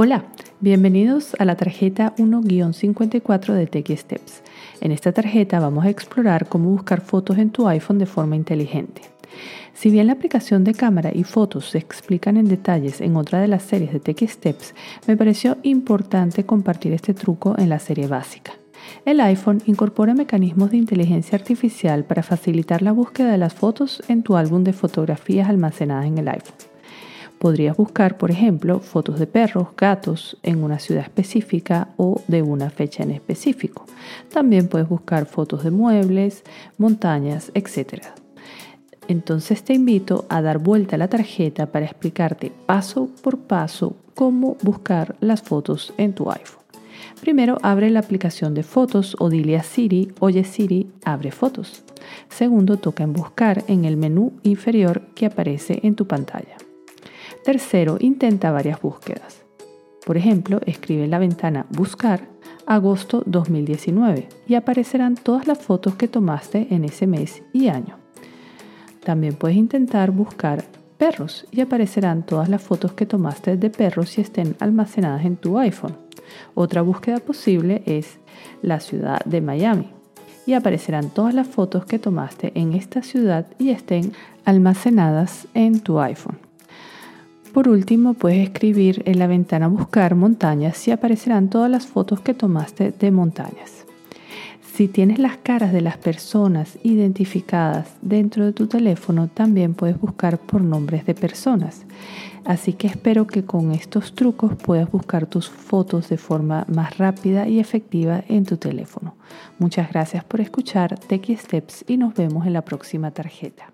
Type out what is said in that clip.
Hola, bienvenidos a la tarjeta 1-54 de Techie Steps. En esta tarjeta vamos a explorar cómo buscar fotos en tu iPhone de forma inteligente. Si bien la aplicación de cámara y fotos se explican en detalles en otra de las series de Techie Steps, me pareció importante compartir este truco en la serie básica. El iPhone incorpora mecanismos de inteligencia artificial para facilitar la búsqueda de las fotos en tu álbum de fotografías almacenadas en el iPhone. Podrías buscar, por ejemplo, fotos de perros, gatos en una ciudad específica o de una fecha en específico. También puedes buscar fotos de muebles, montañas, etc. Entonces te invito a dar vuelta a la tarjeta para explicarte paso por paso cómo buscar las fotos en tu iPhone. Primero abre la aplicación de fotos o dile a Siri, oye Siri, abre fotos. Segundo, toca en buscar en el menú inferior que aparece en tu pantalla. Tercero, intenta varias búsquedas. Por ejemplo, escribe en la ventana Buscar agosto 2019 y aparecerán todas las fotos que tomaste en ese mes y año. También puedes intentar buscar perros y aparecerán todas las fotos que tomaste de perros si estén almacenadas en tu iPhone. Otra búsqueda posible es la ciudad de Miami y aparecerán todas las fotos que tomaste en esta ciudad y estén almacenadas en tu iPhone. Por último, puedes escribir en la ventana Buscar montañas y aparecerán todas las fotos que tomaste de montañas. Si tienes las caras de las personas identificadas dentro de tu teléfono, también puedes buscar por nombres de personas. Así que espero que con estos trucos puedas buscar tus fotos de forma más rápida y efectiva en tu teléfono. Muchas gracias por escuchar Techie Steps y nos vemos en la próxima tarjeta.